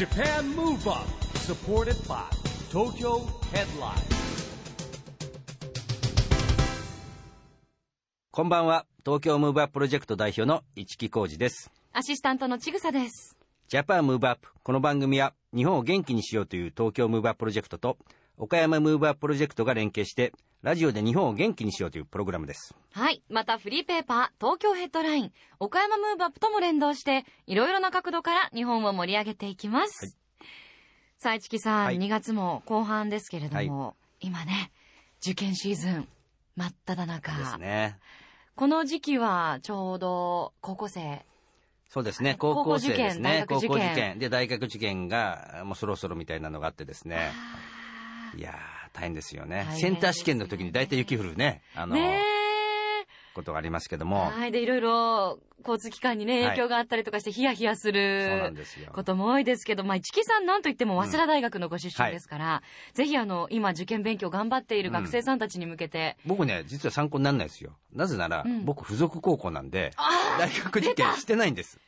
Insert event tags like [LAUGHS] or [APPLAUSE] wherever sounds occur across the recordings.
Japan Move Up supported by Tokyo Headline. こんばんは。東京ムーブアッププロジェクト代表の一木広治です。アシスタントのちぐさです。ジャパンムーブアップこの番組は日本を元気にしようという東京ムーブアッププロジェクトと岡山ムーブアッププロジェクトが連携してラジオで日本を元気にしようというプログラムです。はい。またフリーペーパー、東京ヘッドライン、岡山ムーブアップとも連動して、いろいろな角度から日本を盛り上げていきます。はい。さあ、市木さん、はい。2月も後半ですけれども、今ね、受験シーズン、真っ只中。ですね。この時期はちょうど高校生。そうですね。高校生ですね。高校受験高校受験。で大学受験がもうそろそろみたいなのがあってですね。いやー大変ですよね。センター試験の時に大体雪降るね。あのねことがありますけどえ。も。はい。で、いろいろ交通機関にね、はい。影響があったりとかして、ヒヤヒヤすることも多いですけど、まあ、市木さんなんといっても早稲田大学のご出身ですから、ぜひあの、今受験勉強頑張っている学生さんたちに向けて、僕ね実は参考にならないですよ。なぜなら、うん。僕付属高校なんで大学受験してないんです。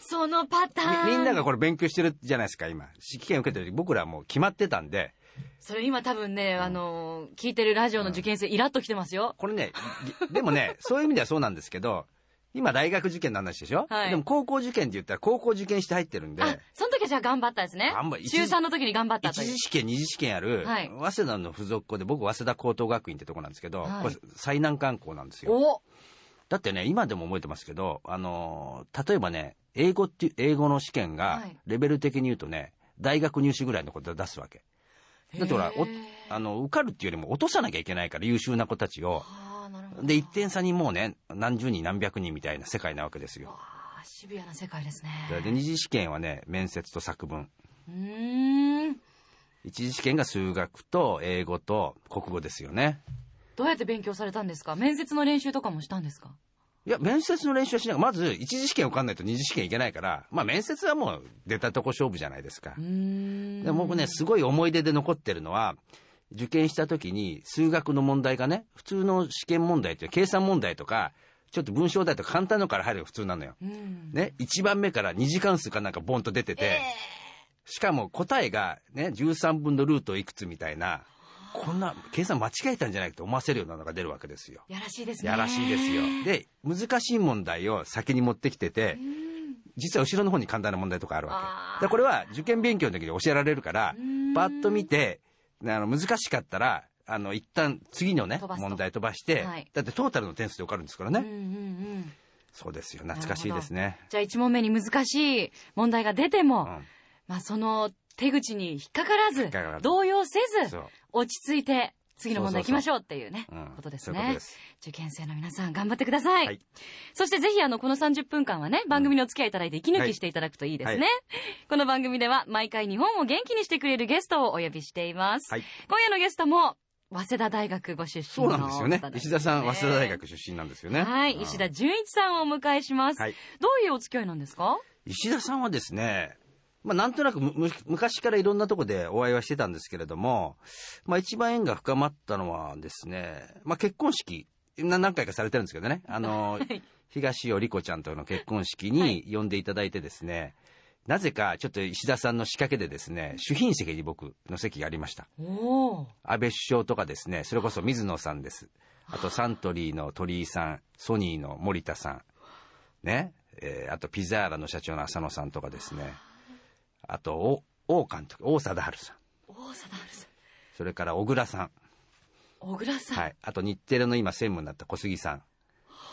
そのパターン。みみんながこれ勉強してるじゃないですか今。試験受けてる時僕らはもう決まってたんでそれ今多分ね、あの、聞いてるラジオの受験生、イラッときてますよ。これねりでもね [LAUGHS] そういう意味ではそうなんですけど今大学受験の話でしょ、はい。でも高校受験って言ったら高校受験して入ってるんであ、その時はじゃあ頑張ったですね。頑張。中3の時に頑張ったという。一次。試験二次試験ある、はい。早稲田の付属校で僕早稲田高等学院ってとこなんですけど、はい。これ最難関校なんですよ。お！だってね今でも覚えてますけどあのー例えばね英語っていう英語の試験がはい。レベル的に言うとね大学入試ぐらいのことを出すわけだってほらおあの受かるっていうよりも落とさなきゃいけないから優秀な子たちを。で1点差にもうね何十人何百人みたいな世界なわけですよ。シビアな世界ですね。で二次試験はね面接と作文。うーん。一次試験が数学と英語と国語ですよね。どうやって勉強されたんですか？面接の練習とかもしたんですか？いや面接の練習はしないまず一次試験受かんないと二次試験いけないからまあ面接はもう出たとこ勝負じゃないですか。で僕ねすごい思い出で残ってるのは受験した時に数学の問題がね普通の試験問題って計算問題とかちょっと文章題とか簡単のから入るのが普通なのよ。うん。ね、1番目から2次関数かなんかボンと出てて、しかも答えがね13分のルートいくつみたいなこんな計算間違えたんじゃないかと思わせるようなのが出るわけですよ。やらしいですね。やらしいですよ。で難しい問題を先に持ってきてて実は後ろの方に簡単な問題とかあるわけ。でこれは受験勉強の時に教えられるからうん。パッと見てあの難しかったらあの一旦次のね問題飛ばして、はい。だってトータルの点数で受かるんですからね、うんうんうん。そうですよ。懐かしいですね。じゃあ1問目に難しい問題が出ても、うん。まあその手口に引っかからずらず。動揺せず落ち着いて次の問題行きましょうっていうねうん。ことですそうです。受験生の皆さん頑張ってください、はい。そしてぜひあのこの30分間はね番組にお付き合いいただいて息抜きしていただくといいですね、はい。この番組では毎回日本を元気にしてくれるゲストをお呼びしています、はい。今夜のゲストも早稲田大学ご出身そうのなんですよね。方石田さん早稲田大学出身なんですよね。はい、うん。石田純一さんをお迎えします、はい。どういうお付き合いなんですか？石田さんはですね、まあ、なんとなくむむ昔からいろんなとこでお会いはしてたんですけれども、まあ、一番縁が深まったのはですね、まあ、結婚式な何回かされてるんですけどね。あの [LAUGHS] はい。東尾理子ちゃんとの結婚式はい。に呼んでいただいてですね、なぜかちょっと石田さんの仕掛けでですね主賓席に僕の席がありました。安倍首相とかですねそれこそ水野さんです。あとサントリーの鳥居さんソニーの森田さん。ね、えーあとピザーラの社長の浅野さんとかですねあとお王監督王貞治さん。大貞治さん。それから小倉さん、小倉さん、はい、あと日テレの今専務になった小杉さん。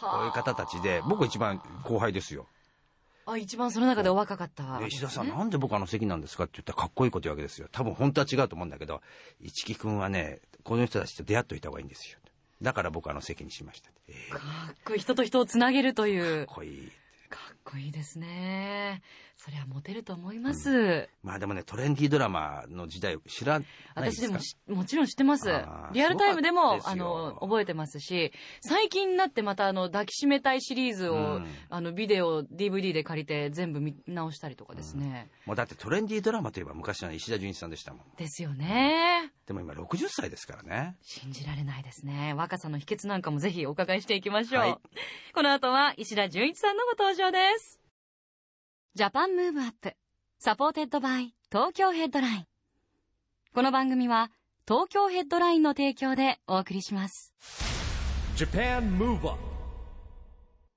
こういう方たちで僕一番後輩ですよ。あ一番その中でお若かった、で石田さんなんで僕あの席なんですかって言ったらかっこいいこと言うわけですよ。多分本当は違うと思うんだけど一木君はねこの人たちと出会っといた方がいいんですよ。だから僕あの席にしました。えーかっかっこいい。人と人をつなげるという。こいいかっこいいですねそりゃモテると思います、まあでもねトレンディードラマの時代知らないですか？私でもしもちろん知ってます。リアルタイムでもあの覚えてますし。最近になってまたあの抱きしめたいシリーズを、うん。あのビデオ DVD で借りて全部見直したりとかですね、もうだってトレンディードラマといえば昔の石田純一さんでしたもん。ですよね。でも今60歳ですからね。信じられないですね。若さの秘訣なんかもぜひお伺いしていきましょう、はい。この後は石田純一さんのご登場ですジャパンムーブアップsupported by Tokyo Headline この番組は東京ヘッドラインの提供でお送りします Japan Move Up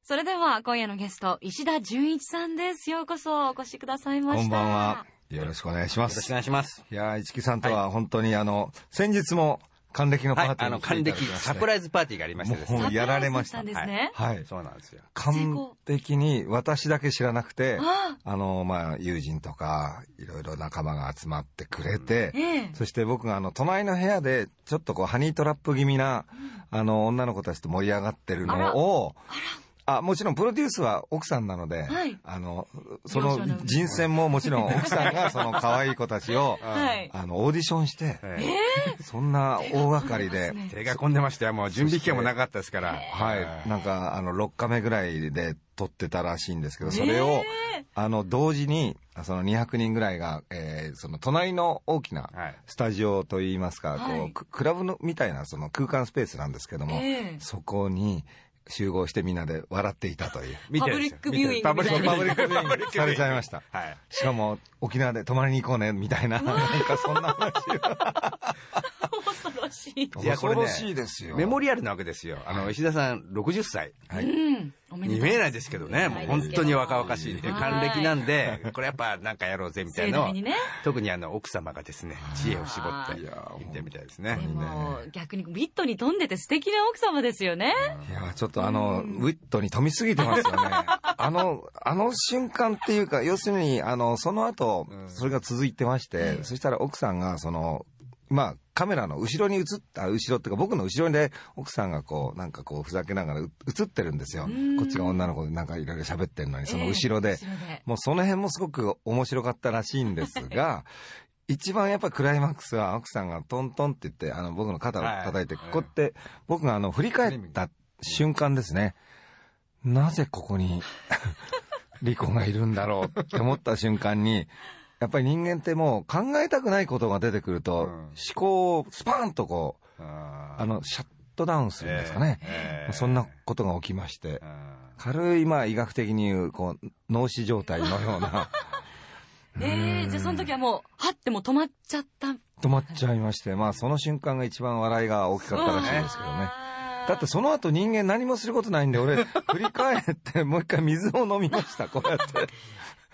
それでは今夜のゲスト石田純一さんですようこそお越しくださいましたこんばんは。よろしくお願いします。よろしくお願いします。いやー、一木さんとは本当にあの、先日も還暦のパはい、ーティーあの、還暦サプイライズパーティーがありましてですね。もうやられました。んですね、はい。そうなんですよ。完璧に私だけ知らなくて、ああの、まあ、友人とか、いろいろ仲間が集まってくれて、ええそして僕があの、隣の部屋で、ちょっとこう、ハニートラップ気味な、あの、女の子たちと盛り上がってるのを、あもちろんプロデュースは奥さんなので、はい。あの、その人選ももちろん奥さんがその可愛い子たちを、はい。あの、オーディションして、えそんな大掛かりで、え手が込んでましたよ。もう準備期間もなかったですから。はい、なんか、あの、6日目ぐらいで撮ってたらしいんですけど、それを、あの、同時に、その200人ぐらいが、えーその隣の大きなはい。スタジオといいますか、はい。こう、ククラブのみたいなその空間スペースなんですけども、ええ。そこに集合してみんなで笑っていたという。パブリックビューイングパブリックみたいなパブリックビューイング。されちゃいました。はい。しかも、沖縄で泊まりに行こうね、みたいな、なんかそんな話恐ろしいいやこれね恐ろしいですよ。メモリアルなわけですよ。あの、石田さん60歳。はい。うんおめでとう見えないですけどね。もう本当に若々しい。で還暦なんで、これやっぱなんかやろうぜみたいなのね特にあの、奥様がですね、知恵を絞っていやー言ってみたいですねで。も逆にビットに富んでて素敵な奥様ですよねいや、ちょっとあの、ウィットに富みすぎてますよね。あの、あの瞬間っていうか、要するに、あの、その後、それが続いてまして、そしたら奥さんが、その、まあ、カメラの後ろに映った、後ろっていうか、僕の後ろで奥さんがこう、なんかこう、ふざけながらう映ってるんですよ。こっちが女の子でなんかいろいろ喋ってるのに、その後ろで。ええ後ろでもうその辺もすごく面白かったらしいんですが、[LAUGHS] 一番やっぱクライマックスは奥さんがトントンって言って、あの僕の肩を叩いて、はいこうやって僕があの振り返った瞬間ですね。なぜここに [LAUGHS] リコがいるんだろうって思った瞬間に、やっぱり人間ってもう考えたくないことが出てくると、うん思考をスパーンとこう、ああの、シャットダウンするんですかね。ええそんなことが起きまして。うん軽い、まあ、医学的に言う、こう、脳死状態のような、[LAUGHS] [LAUGHS] ええじゃあその時はもうはってもう止まっちゃった止まっちゃいまして、まあ、その瞬間が一番笑いが大きかったらしいですけどね。だってその後人間何もすることないんで、俺、振り返ってもう一回水を飲みました、こうやって。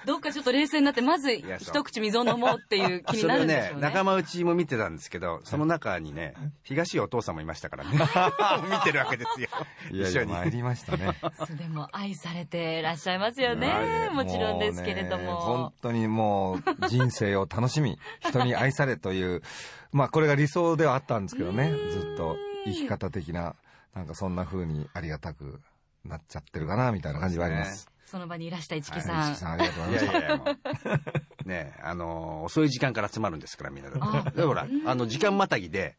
どっかちょっと冷静になってまず一口水を飲もうっていう気にそれをなるんでしょうね、ね仲間内も見てたんですけど、その中にね、東お父さんもいましたからね。[LAUGHS] 見てるわけですよ。いやいや、一緒に。参りましたね。でも愛されてらっしゃいますよねもちろんですけれどうねも本当にもう、人生を楽しみ、人に愛されという、まあ、これが理想ではあったんですけどね、ずっと生き方的な、なんかそんな風にありがたくなっちゃってるかな、みたいな感じはあります。その場にいらした市木さん、はい市木さんありがとうございました。いやいや。[LAUGHS] ねあのー遅い時間から集まるんですから、みんなで。で、ほら、あの、時間またぎで、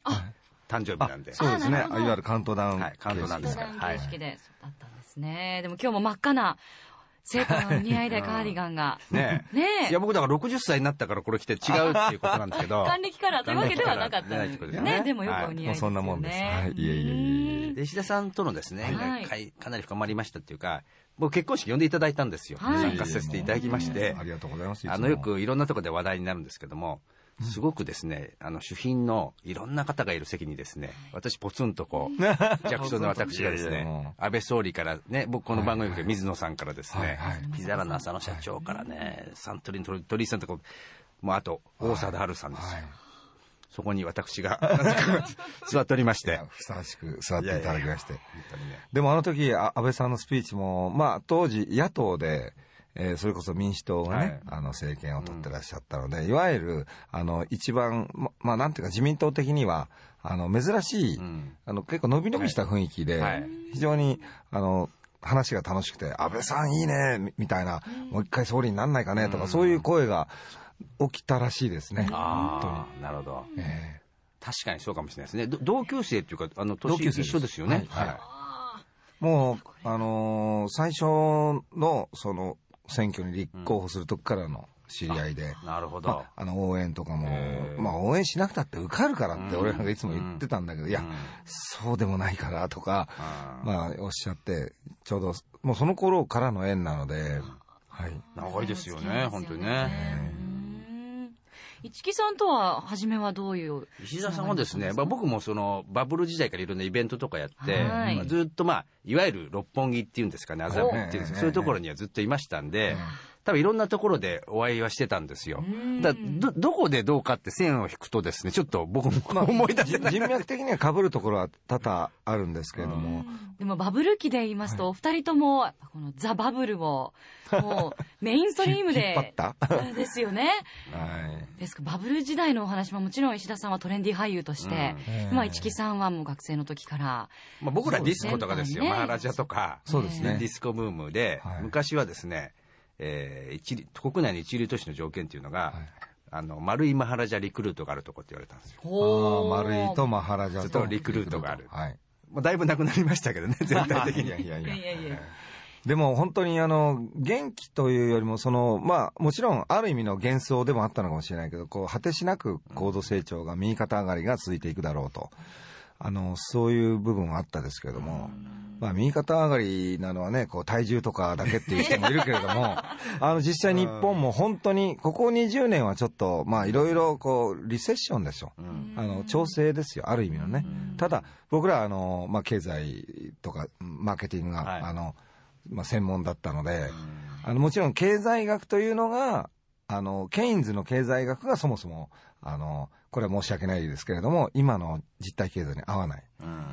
誕生日なんで。そうですね。いわゆるカウントダウン。はいカウントダウンですから相談形式で、そうだったんですねでも今日も真っ赤な生徒のお似合いでカーディガンが。ねねえ。いや、僕だから60歳になったからこれ着て違うっていうことなんですけど。還暦カラーというわけではなかった。んです還暦カラーじゃない。ってことですねね。でもよくお似合いですそんなもんです。はい。いえいえいえで石田さんとのですね、はい。かなり深まりましたっていうか、僕結婚式呼んでいただいたんですよ。はい。参加させていただきまして。あ。りがとうございます。あの、よくいろんなところで話題になるんですけども、すごくですね、あの、主賓のいろんな方がいる席にですね、私ポツンとこう、[LAUGHS] 弱小の私がですね、安倍総理からね、僕この番組で水野さんからですねピザラの浅野社長からね、サントリーの鳥鳥居さんとか、もうあと、大貞治さんですよ。はい。そこに私が、[LAUGHS] 座っておりまして。ふさわしく座っていただきまして。でもあの時、あ安倍さんのスピーチも、まあ当時野党で、えーそれこそ民主党がね、はい。あの政権を取ってらっしゃったので、いわゆる、あの、一番、ま、まあなんていうか自民党的には、あの、珍しい、ん。あの、結構伸び伸びした雰囲気で、はい。非常に、あの、話が楽しくて、安倍さんいいね、みみたいな、もう一回総理になんないかね、とか、そういう声が起きたらしいですね。ああ、なるほど。え確かにそうかもしれないですね。ど同級生っていうか、あの、年同級生です。一緒ですよね。はい。はい。もう、あのー最初の、その、選挙に立候補する時からの知り合いで、なるほど。まあ、あの、応援とかもまあ、応援しなくたって受かるからって、俺らがいつも言ってたんだけど、いやうん、そうでもないからとか、まあ、おっしゃって、ちょうど、もうその頃からの縁なので、はい。長いですよね、本当にね。うん市木さんとは初めはどういう石田さんはですね、まあ、僕もそのバブル時代からいろんなイベントとかやって、はい。まあずっとまあいわゆる六本木っていうんですかね麻布っていうんですかおそういうところにはずっといましたんで、多分いろんなところでお会いはしてたんですよ。だどどこでどうかって線を引くとですねちょっと僕も思い出せない。人脈的には被るところは多々あるんですけれども、でもバブル期で言いますと、お二人ともこのザ・バブルをもうメインストリーム引っ張でった？ですよね。はい。ですかバブル時代のお話ももちろん石田さんはトレンディ俳優として、うん。まあ市木さんはもう学生の時から。まあ、僕らディスコとかですよ、マハラジャとか、そうですね。ディスコブームで、はい。昔はですね、えー一流国内の一流都市の条件っていうのが、はい。あの丸いマハラジャリクルートがあるとこって言われたんですよ。丸いとマハラジャとリクルートがある。はい。まあ、だいぶなくなりましたけどね、[LAUGHS] 全体的に。いやいやいやいやいや。でも本当にあの元気というよりもそのまあもちろんある意味の幻想でもあったのかもしれないけどこう果てしなく高度成長が右肩上がりが続いていくだろうとあのそういう部分はあったですけれども、まあ、右肩上がりなのはねこう体重とかだけっていう人もいるけれども [LAUGHS] あの実際日本も本当にここ20年はちょっとまあいろいろこうリセッションですよ。うん。あの調整ですよある意味のね、ただ僕らあの、まあ、経済とかマーケティングが、はい。あのまあ、専門だったので、あのもちろん経済学というのがあのケインズの経済学がそもそもあのこれは申し訳ないですけれども今の実体経済に合わない、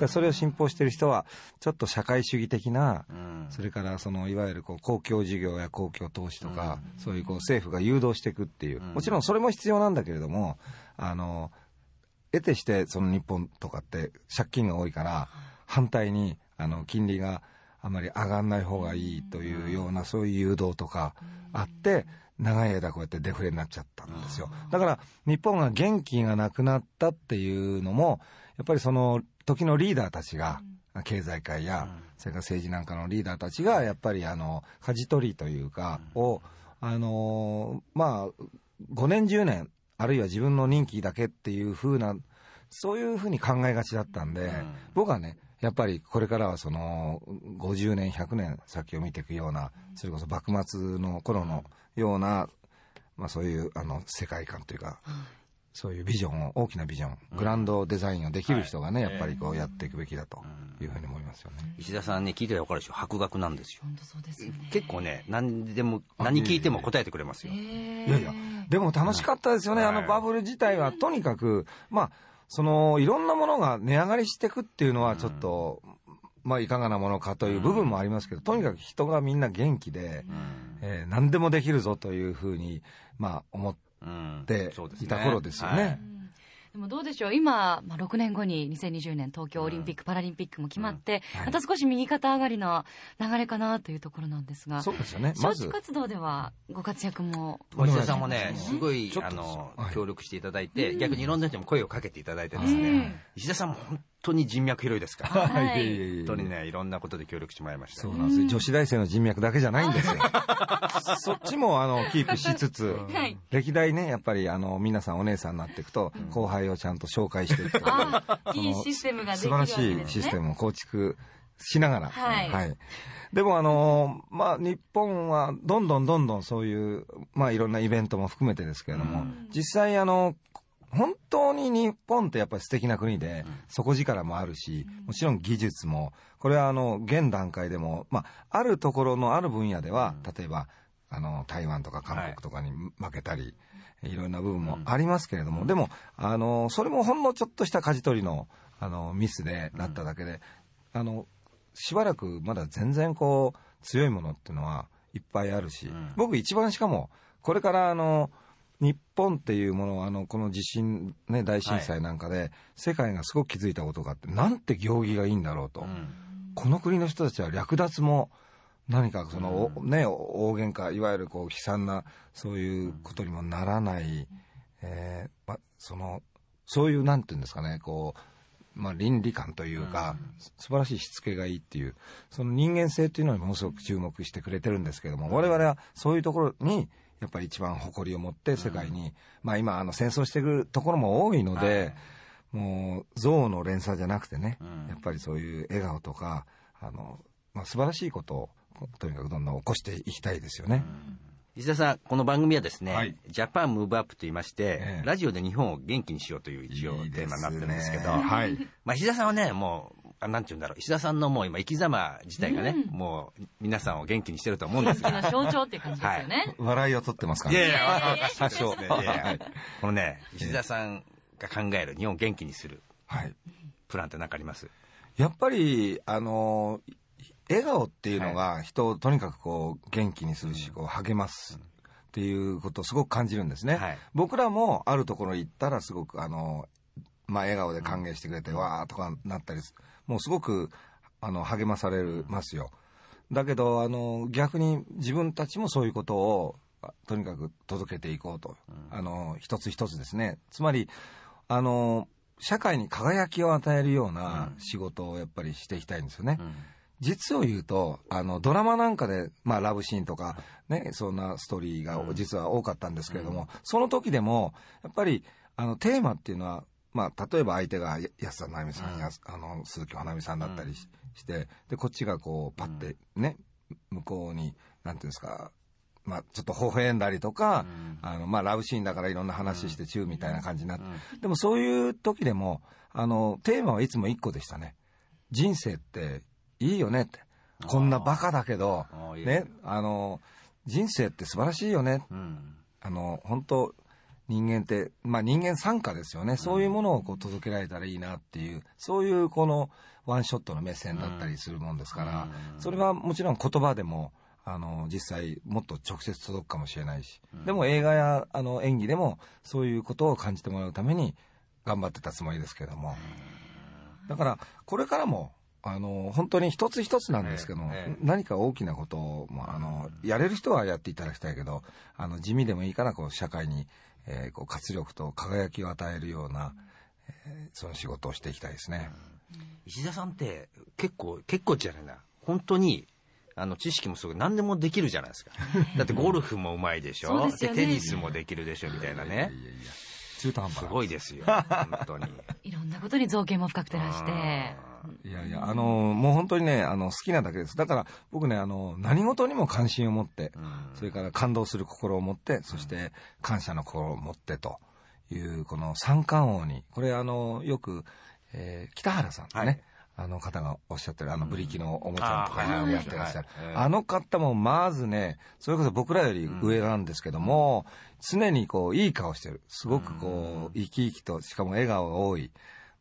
うん。それを信奉している人はちょっと社会主義的なうん。それからそのいわゆるこう公共事業や公共投資とか、そういうこう政府が誘導していくっていう、うん。もちろんそれも必要なんだけれどもあの得てしてその日本とかって借金が多いから反対にあの金利があまり上がんない方がいいというようなそういう誘導とかあって長い間こうやってデフレになっちゃったんですよ。だから日本が元気がなくなったっていうのもやっぱりその時のリーダーたちが経済界やそれから政治なんかのリーダーたちがやっぱりあの舵取りというかをあのまあ5年10年あるいは自分の任期だけっていう風なそういう風に考えがちだったんで、僕はねやっぱりこれからはその50年100年先を見ていくようなそれこそ幕末の頃のような、まあ、そういうあの世界観というか、そういうビジョンを大きなビジョン、グランドデザインをできる人がね、やっぱりこうやっていくべきだというふうに思いますよね。石田さんね聞いてたら分かるでしょ博学なんですよ。本当そうですよね。結構ね何でも何聞いても答えてくれますよ。いいやいや、でも楽しかったですよね、はい。あのバブル自体は。とにかく、まあ、その、いろんなものが値上がりしていくっていうのはちょっと、まあ、いかがなものかという部分もありますけど、とにかく人がみんな元気で、えー何でもできるぞというふうに、まあ、思っうんていた頃ですよね。はいでもどうでしょう。今、まあ、6年後に2020年東京オリンピック・パラリンピックも決まって、はい。また少し右肩上がりの流れかなというところなんですがそうですよね。ま招致ず、活動ではご活躍も。石田さんもね、すごいあのはい。協力していただいて、逆にいろんな人にも声をかけていただいてですね、うん。石田さんも本当に人脈広いですから、はい。本当にね、いろんなことで協力してもらいましたよ。そうなんですよ。女子大生の人脈だけじゃないんですよ。[LAUGHS] そっちも、あの、キープしつつ、[LAUGHS] はい。歴代ね、やっぱり、あの、皆さんお姉さんになっていくと、後輩をちゃんと紹介していくといいいシステムができ素晴らるわけですね。しいシステムを構築しながら、はい。でもあのまあ日本はどんどんどんどんそういうまあいろんなイベントも含めてですけれども、実際あの本当に日本ってやっぱり素敵な国で、底力もあるし、もちろん技術も、これはあの、現段階でも、まあ、あるところのある分野では、例えば、あの、台湾とか韓国とかに負けたり、い、ろんな部分もありますけれども、でも、あの、それもほんのちょっとした舵取りの、あの、ミスでなっただけで、あの、しばらくまだ全然こう、強いものっていうのはいっぱいあるし、僕一番しかも、これからあの、日本っていうものはあのこの地震、ね、大震災なんかで、世界がすごく気づいたことがあってなんて行儀がいいんだろうと、この国の人たちは略奪も何かその、おね、大喧嘩いわゆるこう悲惨なそういうことにもならない、えーま、そのそういうなんていうんですかねこう、まあ、倫理観というか、素晴らしいしつけがいいっていうその人間性っていうのにものすごく注目してくれてるんですけども、我々はそういうところにやっぱり一番誇りを持って世界に、まあ今あの戦争してくるところも多いので、もう憎悪の連鎖じゃなくてね、やっぱりそういう笑顔とかあの、まあ、素晴らしいことをとにかくどんどん起こしていきたいですよね。石田さん、この番組はですね、はい。ジャパンムーブアップと言いまして、ええ。ラジオで日本を元気にしようという一応テーマになってるんですけど、はい。まあ、石田さんはね、もう、あなんて言うんだろう、石田さんのもう今、生き様自体がね、もう、皆さんを元気にしてると思うんですが、元気の象徴っていう感じですよね。笑いを取ってますから。いやいね。や、多少。いやいやはい。このね、石田さんが考える日本を元気にするはい。プランって何かあります？やっぱり、あの、笑顔っていうのが人をとにかくこう元気にするし、こう励ますっていうことをすごく感じるんですね。はい。僕らもあるところに行ったらすごくあの、まあ、笑顔で歓迎してくれて、わーとかなったりすもうすごくあの励まされますよ。だけどあの逆に自分たちもそういうことをあとにかく届けていこうと、あの一つ一つですね。つまりあの社会に輝きを与えるような仕事をやっぱりしていきたいんですよね。実を言うとあのドラマなんかで、まあ、ラブシーンとか、ね、そんなストーリーが実は多かったんですけれども、その時でもやっぱりあのテーマっていうのは、まあ、例えば相手がや安田成美さんや、あの鈴木花美さんだったりし,、てでこっちがこうパッてね、向こうになんていうんですかまあ、ちょっと微笑んだりとか、あのまあ、ラブシーンだからいろんな話してチューみたいな感じになって、でもそういう時でもあのテーマはいつも一個でしたね。人生っていいよねって。こんなバカだけどね。あの人生って素晴らしいよね。うん。あの本当人間って、まあ、人間参加ですよね、そういうものをこう届けられたらいいなっていうそういうこのワンショットの目線だったりするもんですから、それはもちろん言葉でもあの実際もっと直接届くかもしれないし、でも映画やあの演技でもそういうことを感じてもらうために頑張ってたつもりですけども、だからこれからもあの本当に一つ一つなんですけどええ何か大きなことを、まあ、あのやれる人はやっていただきたいけどあの地味でもいいからこう社会に、えーこう活力と輝きを与えるような、えーその仕事をしていきたいですね。石田さんって結構、結構じゃないな。本当に、あの、知識もすごい何でもできるじゃないですか。[LAUGHS] だってゴルフもうまいでしょ？でねテニスもできるでしょ？みたいなね。中途半端すなごいですよ。本当に。[LAUGHS] いろんなことに造形も深くてらして。いやいや、あの、もう本当にね、あの、好きなだけです。だから、僕ね、あの、何事にも関心を持って、それから感動する心を持って、そして感謝の心を持ってという、この三冠王に、これあの、よく、えー北原さんね、はいあの方がおっしゃってる、あの、ブリキのおもちゃとかやってらっしゃる。はい。あの方もまずね、それこそ僕らより上なんですけども、常にこう、いい顔してる。すごくこう、生き生きと、しかも笑顔が多い。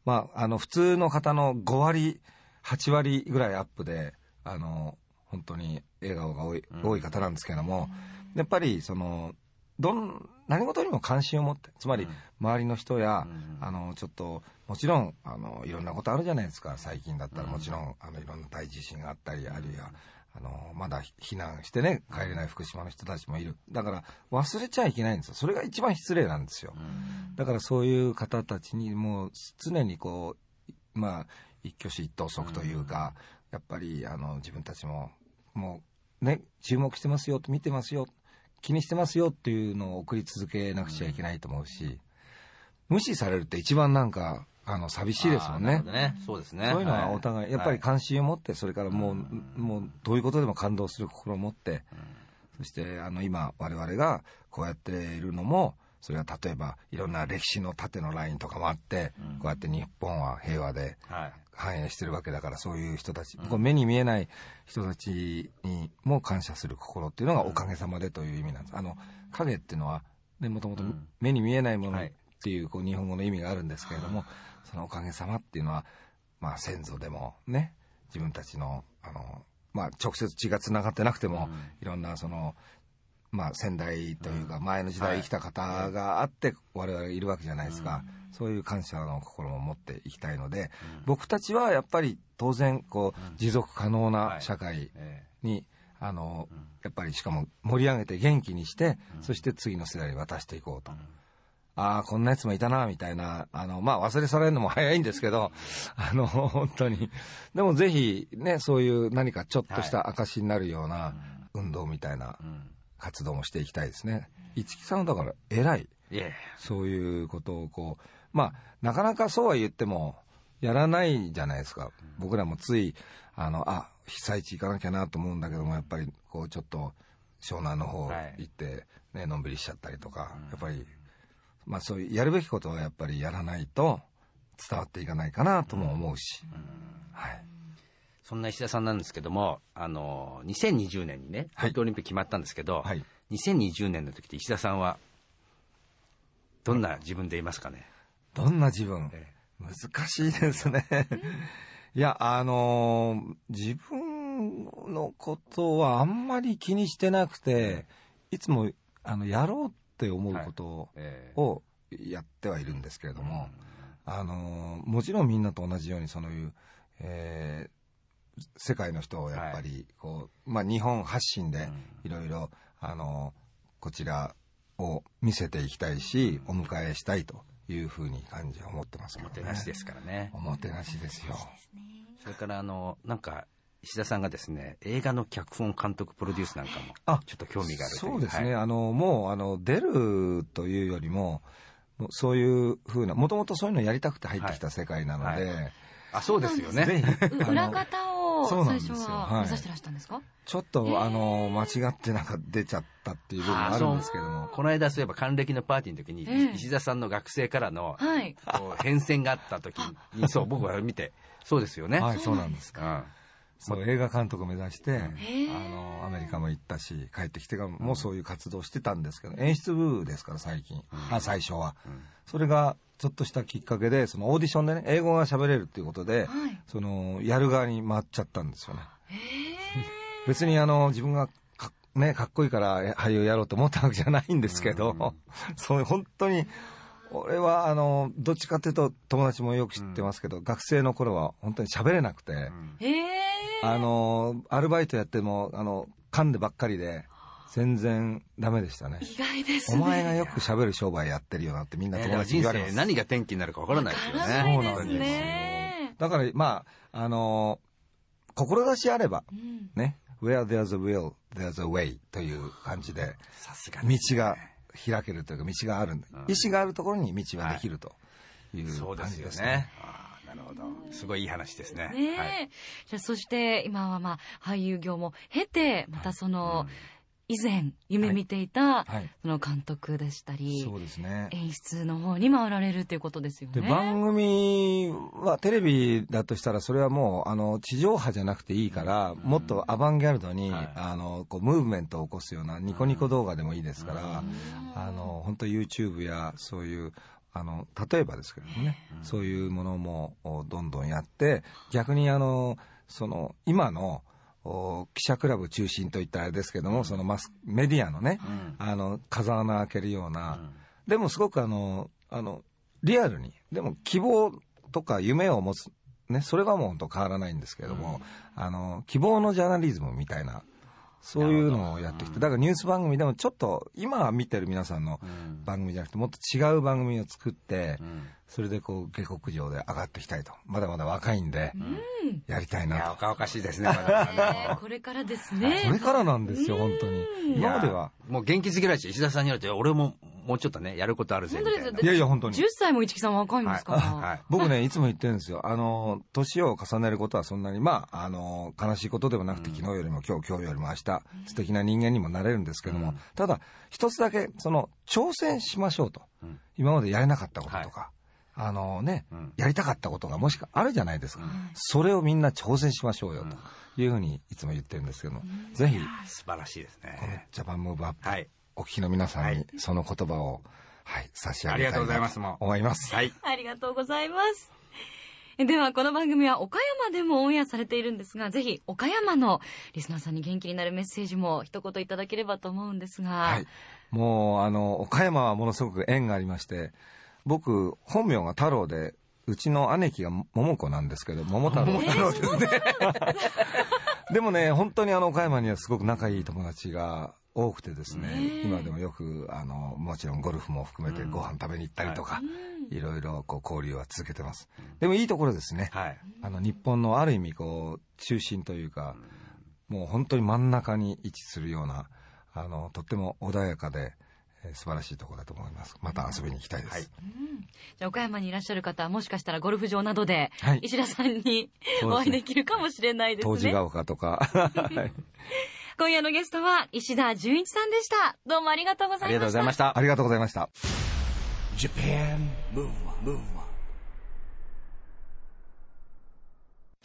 まあ、あの、普通の方の5割、8割ぐらいアップで、あの、本当に笑顔が多い,、多い方なんですけども、やっぱり、その、どん、何事にも関心を持って、つまり、周りの人や、あの、ちょっと、もちろん、あの、いろんなことあるじゃないですか、最近だったら、もちろん、あの、いろんな大地震があったり、あるいは、あの、まだ避難してね、帰れない福島の人たちもいる。だから、忘れちゃいけないんですよ。それが一番失礼なんですよ。だからそういう方たちにもう常にこうまあ一挙手一投足というか、やっぱりあの自分たちももうね注目してますよ見てますよ気にしてますよっていうのを送り続けなくちゃいけないと思うし、無視されるって一番なんかあの寂しいですもんね。ね。そうですね。そういうのはお互い、やっぱり関心を持って、それからもう、うんもうどういうことでも感動する心を持って、そしてあの今我々がこうやっているのも、それは例えばいろんな歴史の縦のラインとかもあって、こうやって日本は平和ではい。繁栄してるわけだから、そういう人たち、こう目に見えない人たちにも感謝する心っていうのがおかげさまでという意味なんです。あの、影っていうのは、ね、もともと目に見えないものはいっていうこう日本語の意味があるんですけれども、そのおかげさまっていうのは、まあ先祖でもね、自分たちの、あの、まあ直接血が繋がってなくても、いろんなその、まあ先代というか前の時代生きた方があって我々いるわけじゃないですか。そういう感謝の心も持っていきたいので、僕たちはやっぱり当然こう持続可能な社会えに、あの、やっぱりしかも盛り上げて元気にして、そして次の世代に渡していこうと。ああ、こんなやつもいたな、みたいな、あの、まあ忘れ去られるのも早いんですけど、[LAUGHS] あの、本当に。でもぜひね、そういう何かちょっとした証になるような運動みたいな。活動もしていきたいですね。一木さんはだから偉い。そういうことをこう、まあ、なかなかそうは言っても、やらないじゃないですか。僕らもつい、あの、あ、被災地行かなきゃなと思うんだけども、やっぱり、こう、ちょっと、湘南の方はい行って、ね、のんびりしちゃったりとか、やっぱり、まあそういうやるべきことはやっぱりやらないと伝わっていかないかなとも思うし、はい。そんな石田さんなんですけども、あの、2020年にね、東京オリンピック決まったんですけど、はい。2020年の時って石田さんは、どんな自分でいますかね？どんな自分？え難しいですね。いや、あのー自分のことはあんまり気にしてなくて、いつも、あの、やろうって思うことええをやってはいるんですけれども、あのーもちろんみんなと同じようにそういう、えー世界の人をやっぱりこう、まあ、日本発信でいろいろ、あのーこちらを見せていきたいし、お迎えしたいというふうに感じは思ってますけおもどね。てなしですからね。おもてなしですよ。それから、あの、なんか、石田さんがですね、映画の脚本監督プロデュースなんかも、あちょっと興味があるそうですね、はい。あのもうあの出るというよりも、もうそういうふうな、もともとそういうのやりたくて入ってきた世界なので、はい。はあ、そうですよね。裏方をそうなん最初ですよ。は目指してらしたんですか？ちょっと、あの間違ってなんか出ちゃったっていう部分もあるんですけども、この間そういえば還暦のパーティーの時に、ええ。石田さんの学生からの、はい。こう変遷があった時に、そう、僕は見て、そうですよね。はい、そうなんです。うんそう映画監督を目指して、へあーのアメリカも行ったし、帰ってきてからもそういう活動してたんですけど、演出部ですから、最近、あ最初は。それがちょっとしたきっかけで、そのオーディションでね、英語が喋れるっていうことで、はい。そのやる側に回っちゃったんですよね。へ [LAUGHS] 別にあの自分がか,、ね、かっこいいからえ俳優やろうと思ったわけじゃないんですけど、[LAUGHS] そう本当に俺はあのどっちかというと友達もよく知ってますけど、学生の頃は本当に喋れなくて、え。へえ。あのアルバイトやってもあの噛んでばっかりで全然ダメでしたね。意外ですおね。前がよく喋る商売やってるよなってみんなね友達に言われます。生何が転機になるかわからないですよね。そうなんですね。だからまああの志あればうんね Where there's a will, there's a way という感じでさすが道が開けるというか道があるんで、意志があるところに道はできるという感じですすよね。なるほど。すごいいい話ですね。ねえ、はい。じゃあそして今はまあ俳優業も経てまたその、以前夢見ていた、はい。その監督でしたりそうですね。演出の方に回られるっていうことですよね。で番組はテレビだとしたらそれはもうあの地上波じゃなくていいから、もっとアバンギャルドに、はい。あのこうムーブメントを起こすようなニコニコ動画でもいいですから、あの本当 YouTube やそういうあの例えばですけどもね、そういうものもおどんどんやって逆にあのその今のお記者クラブ中心といったらあれですけども、そのマスメディアのね、あの風穴開けるような、でもすごくあのあのリアルにでも希望とか夢を持つ、ね、それはもう本当変わらないんですけれども、あの希望のジャーナリズムみたいなそういうのをやってきてだからニュース番組でもちょっと今見てる皆さんの番組じゃなくてもっと違う番組を作って、それでこう下克上で上がっていきたいとまだまだ若いんで、やりたいいや、なと。おかおかしいですね、[LAUGHS] まだまだねこれからですね。これからなんですよ、本当に。今までは。もう元気づけられちゃう石田さんに言われて、俺ももうちょっとね、やることあるぜ、みたいな本当ですよ。いやいや、本当に10。歳も市木さん若いんですから。はい。僕ね、いつも言ってるんですよ。あの、年を重ねることはそんなに、まあ、あの、悲しいことでもなくて、昨日よりも今日、今日よりも明日、素敵な人間にもなれるんですけども、ただ、一つだけ、その、挑戦しましょうと。ん今までやれなかったこととか、あのね、んやりたかったことがもしかあるじゃないですか。それをみんな挑戦しましょうよ、というふうにいつも言ってるんですけども、ぜひ、素晴らしいですこのね。ジャパンムーブアップ、はい。お聞きの皆さんにはいその言葉を、はい、差し上ありがとうございげたいなとますもう思います。はい。ありがとうございます。では、この番組は岡山でもオンエアされているんですが、ぜひ岡山のリスナーさんに元気になるメッセージも一言いただければと思うんですが。はい。もう、あの、岡山はものすごく縁がありまして、僕、本名が太郎で、うちの姉貴が桃子なんですけど、桃太郎。桃太郎ですね。[LAUGHS] でもね、本当にあの、岡山にはすごく仲いい友達が多くてですね、ね今でもよく、あの、もちろんゴルフも含めてご飯食べに行ったりとか、いろいろこう交流は続けてます。でもいいところですね。はい。あの、日本のある意味こう、中心というか、もう本当に真ん中に位置するような、あの、とっても穏やかで、えー素晴らしいところだと思います。また遊びに行きたいです。はいじゃあ岡山にいらっしゃる方はもしかしたらゴルフ場などではい石田さんにお会いできるかもしれないですね。当時が丘とか。[LAUGHS] [LAUGHS] はい今夜のゲストは石田純一さんでした。どうもありがとうございました。ありがとうございましたありがとうございました。Japan Move Up, Move Up.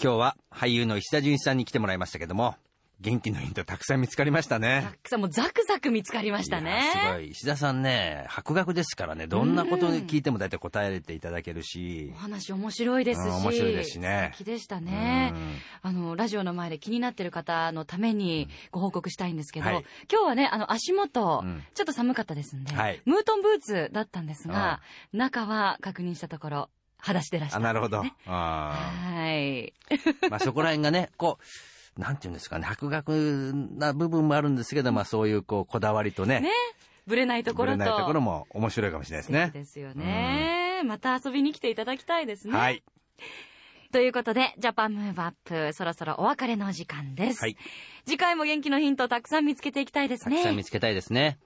今日は俳優の石田純一さんに来てもらいましたけども元気のヒントたくさん見つかりましたね。たくさんもうザクザク見つかりましたね。すごい。石田さんね博学ですからねどんなことに聞いても大体答えていただけるし。お話面白いですし、うん面白いですしね。素敵でしたね。うん。あの、ラジオの前で気になってる方のためにご報告したいんですけど、はい。今日はね、あの、足元、うん。ちょっと寒かったですんで、はい。ムートンブーツだったんですが、中は確認したところ、裸足でらした、あなるほど、はい。ー [LAUGHS] まあそこら辺がねこうなんていうんですかね博学な部分もあるんですけど、まあ、そういうこうこだわりとねねぶれないところと。ぶれないところも面白いかもしれないですねですよね。また遊びに来ていただきたいですね。はいということで、ジャパンムーブアップ、そろそろお別れの時間です。はい次回も元気のヒントたくさん見つけていきたいですたね。くさん見つけたいですね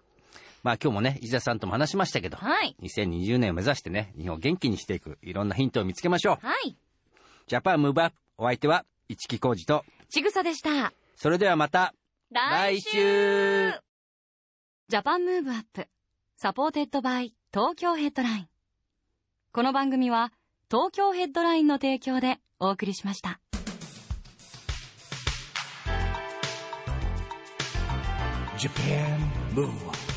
まあ今日もね石田さんとも話しましたけど、はい。2020年を目指してね日本を元気にしていくいろんなヒントを見つけましょうはい。ジャパンムーブアップお相手は一木広治とちぐさでした。それではまた来週 Japan Move Up, supported by Tokyo Headline。この番組は東京ヘッドラインの提供でお送りしました。Japan Move.